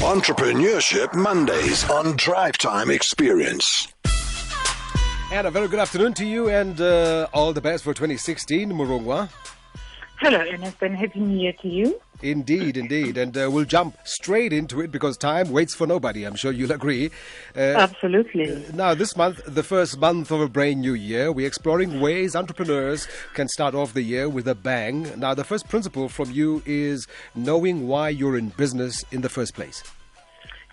Entrepreneurship Mondays on Drive Time Experience. And a very good afternoon to you and uh, all the best for 2016, Morongwa. Hello, Ernest, and Happy New Year to you. Indeed, indeed. And uh, we'll jump straight into it because time waits for nobody. I'm sure you'll agree. Uh, Absolutely. Now, this month, the first month of a brand new year, we're exploring ways entrepreneurs can start off the year with a bang. Now, the first principle from you is knowing why you're in business in the first place.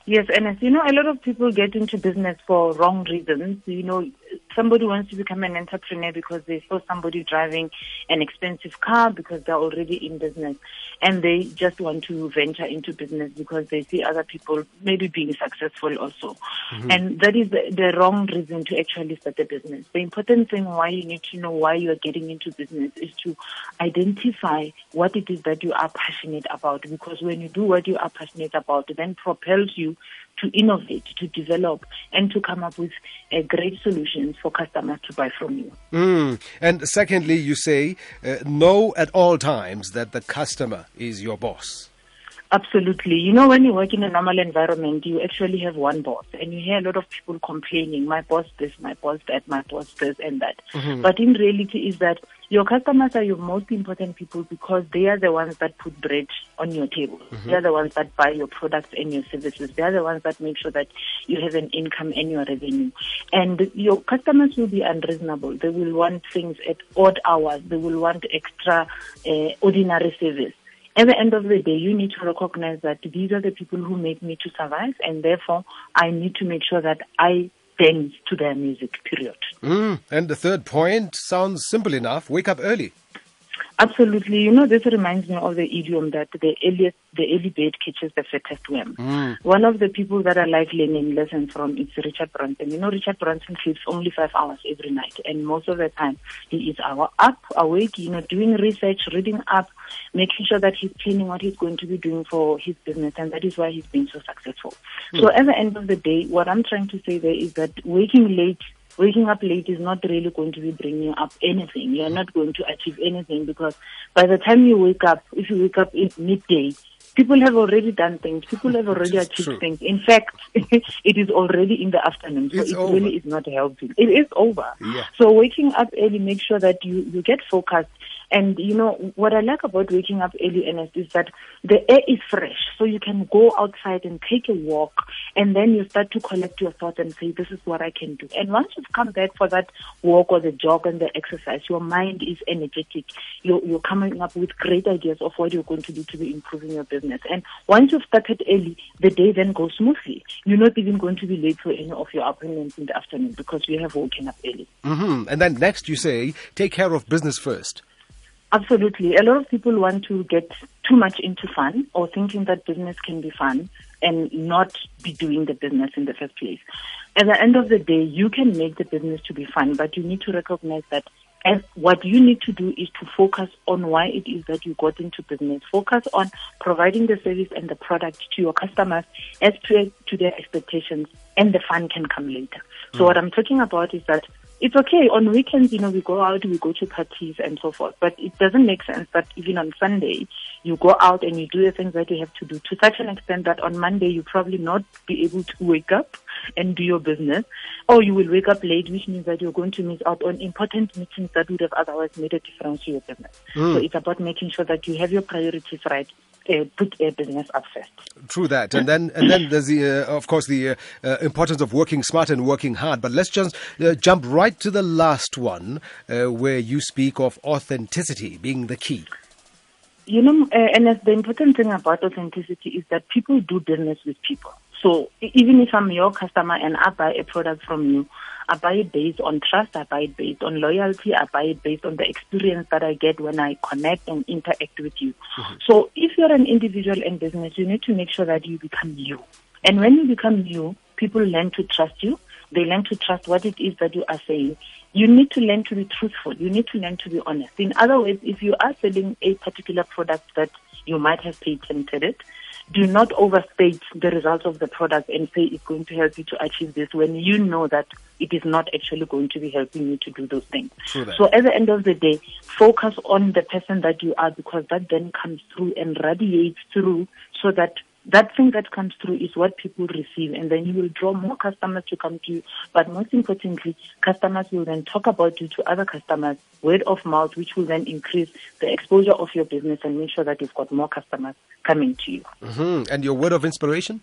Yes, and as you know, a lot of people get into business for wrong reasons. You know, somebody wants to become an entrepreneur because they saw somebody driving an expensive car because they're already in business and they just want to venture into business because they see other people maybe being successful also. Mm-hmm. And that is the, the, wrong reason to actually start a business. The important thing why you need to know why you are getting into business is to identify what it is that you are passionate about because when you do what you are passionate about, it then propels you to innovate, to develop, and to come up with uh, great solutions for customers to buy from you. Mm. And secondly, you say uh, know at all times that the customer is your boss. Absolutely. You know, when you work in a normal environment, you actually have one boss, and you hear a lot of people complaining, my boss this, my boss that, my boss this, and that. Mm-hmm. But in reality, is that your customers are your most important people because they are the ones that put bread on your table. Mm-hmm. They are the ones that buy your products and your services. They are the ones that make sure that you have an income and your revenue. And your customers will be unreasonable. They will want things at odd hours. They will want extra uh, ordinary service at the end of the day, you need to recognize that these are the people who make me to survive, and therefore I need to make sure that I dance to their music, period. Mm, and the third point sounds simple enough wake up early. Absolutely. You know, this reminds me of the idiom that the earliest, the early bird catches the fattest worm. Mm. One of the people that I like learning lessons from is Richard Branson. You know, Richard Branson sleeps only five hours every night, and most of the time he is up, awake, you know, doing research, reading up, making sure that he's planning what he's going to be doing for his business, and that is why he's been so successful. Mm. So at the end of the day, what I'm trying to say there is that waking late waking up late is not really going to be bringing up anything. You're not going to achieve anything because by the time you wake up, if you wake up in midday, people have already done things. People have already it's achieved true. things. In fact, it is already in the afternoon, so it's it over. really is not helping. It is over. Yeah. So waking up early, make sure that you, you get focused and you know what I like about waking up early, Ernest, is that the air is fresh, so you can go outside and take a walk, and then you start to collect your thoughts and say, "This is what I can do." And once you've come back for that walk or the jog and the exercise, your mind is energetic. You're, you're coming up with great ideas of what you're going to do to be improving your business. And once you've started early, the day then goes smoothly. You're not even going to be late for any of your appointments in the afternoon because you have woken up early. Mm-hmm. And then next, you say, take care of business first. Absolutely. A lot of people want to get too much into fun or thinking that business can be fun and not be doing the business in the first place. At the end of the day, you can make the business to be fun, but you need to recognize that and what you need to do is to focus on why it is that you got into business. Focus on providing the service and the product to your customers as to, to their expectations, and the fun can come later. So, mm. what I'm talking about is that it's okay. On weekends you know we go out we go to parties and so forth but it doesn't make sense that even on sunday you go out and you do the things that you have to do. To such an extent that on monday you probably not be able to wake up and do your business. Or you will wake up late which means that you're going to miss out on important meetings that would have otherwise made a difference to your business. Mm. so it's about making sure that you have your priorities right uh, put a business up first. True that, and then and then there's the uh, of course the uh, uh importance of working smart and working hard. But let's just uh, jump right to the last one, uh, where you speak of authenticity being the key. You know, and the important thing about authenticity is that people do business with people. So even if I'm your customer and I buy a product from you, I buy it based on trust, I buy it based on loyalty, I buy it based on the experience that I get when I connect and interact with you. Mm-hmm. So if you're an individual in business, you need to make sure that you become you. And when you become you, people learn to trust you. They learn to trust what it is that you are saying. You need to learn to be truthful. You need to learn to be honest. In other words, if you are selling a particular product that you might have patented it, do not overstate the results of the product and say it's going to help you to achieve this when you know that it is not actually going to be helping you to do those things. So at the end of the day, focus on the person that you are because that then comes through and radiates through so that that thing that comes through is what people receive, and then you will draw more customers to come to you. But most importantly, customers will then talk about you to other customers, word of mouth, which will then increase the exposure of your business and make sure that you've got more customers coming to you. hmm And your word of inspiration?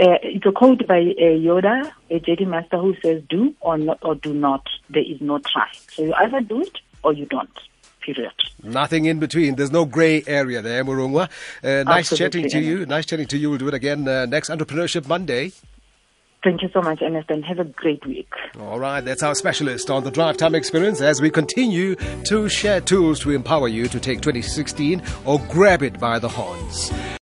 Uh, it's a quote by uh, Yoda, a Jedi master, who says, "Do or not, or do not. There is no try. So you either do it or you don't." Period. Nothing in between. There's no grey area there, Morongwa. Uh, nice Absolutely. chatting to you. Nice chatting to you. We'll do it again uh, next Entrepreneurship Monday. Thank you so much, Ernest, and have a great week. All right, that's our specialist on the Drive Time Experience as we continue to share tools to empower you to take 2016 or grab it by the horns.